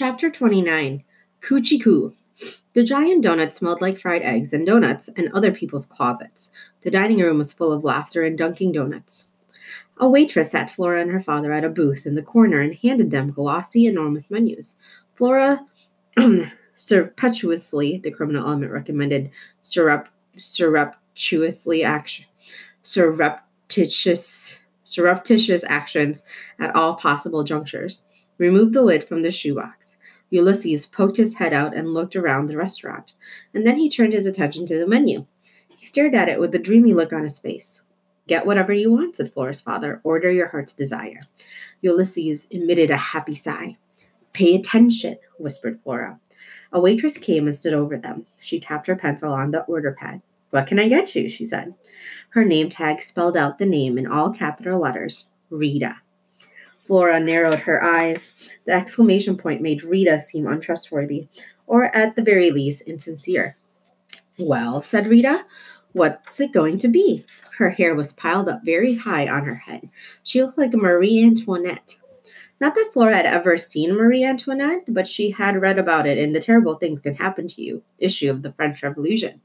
Chapter 29 Coochie Coo. The giant donut smelled like fried eggs and donuts and other people's closets. The dining room was full of laughter and dunking donuts. A waitress sat Flora and her father at a booth in the corner and handed them glossy, enormous menus. Flora surreptitiously, the criminal element recommended surrep- surreptitiously action, surreptitious, surreptitious actions at all possible junctures removed the lid from the shoebox. Ulysses poked his head out and looked around the restaurant, and then he turned his attention to the menu. He stared at it with a dreamy look on his face. Get whatever you want, said Flora's father. Order your heart's desire. Ulysses emitted a happy sigh. Pay attention, whispered Flora. A waitress came and stood over them. She tapped her pencil on the order pad. What can I get you? she said. Her name tag spelled out the name in all capital letters Rita. Flora narrowed her eyes. The exclamation point made Rita seem untrustworthy, or at the very least, insincere. Well, said Rita, what's it going to be? Her hair was piled up very high on her head. She looked like Marie Antoinette. Not that Flora had ever seen Marie Antoinette, but she had read about it in The Terrible Things That Happen to You issue of the French Revolution.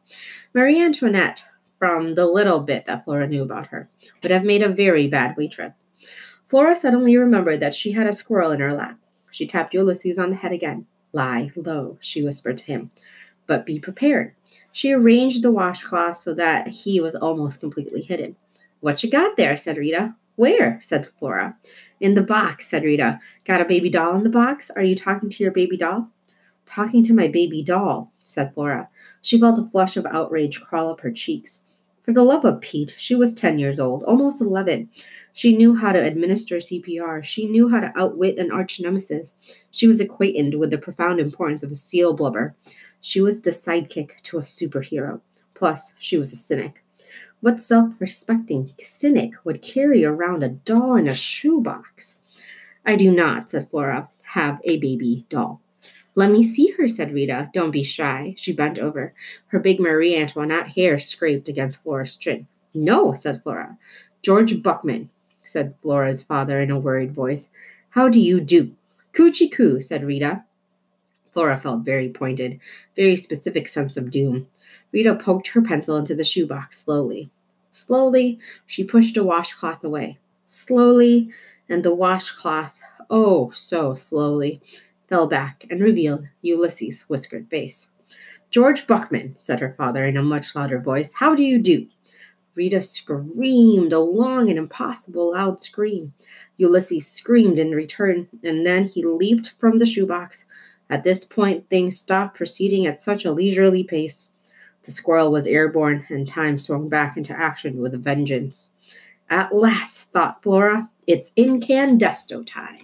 Marie Antoinette, from the little bit that Flora knew about her, would have made a very bad waitress. Flora suddenly remembered that she had a squirrel in her lap. She tapped Ulysses on the head again. Lie low, she whispered to him, but be prepared. She arranged the washcloth so that he was almost completely hidden. What you got there? said Rita. Where? said Flora. In the box, said Rita. Got a baby doll in the box? Are you talking to your baby doll? Talking to my baby doll, said Flora. She felt a flush of outrage crawl up her cheeks. For the love of Pete, she was 10 years old, almost 11. She knew how to administer CPR. She knew how to outwit an arch nemesis. She was acquainted with the profound importance of a seal blubber. She was the sidekick to a superhero. Plus, she was a cynic. What self respecting cynic would carry around a doll in a shoebox? I do not, said Flora, have a baby doll. Let me see her, said Rita. Don't be shy. She bent over. Her big Marie Antoinette hair scraped against Flora's chin. No, said Flora. George Buckman, said Flora's father in a worried voice. How do you do? Coochie coo, said Rita. Flora felt very pointed, very specific sense of doom. Rita poked her pencil into the shoebox slowly. Slowly, she pushed a washcloth away. Slowly, and the washcloth, oh, so slowly, fell back and revealed Ulysses' whiskered face. George Buckman, said her father in a much louder voice, how do you do? Rita screamed a long and impossible loud scream. Ulysses screamed in return, and then he leaped from the shoebox. At this point, things stopped proceeding at such a leisurely pace. The squirrel was airborne, and time swung back into action with a vengeance. At last, thought Flora, it's incandesto time.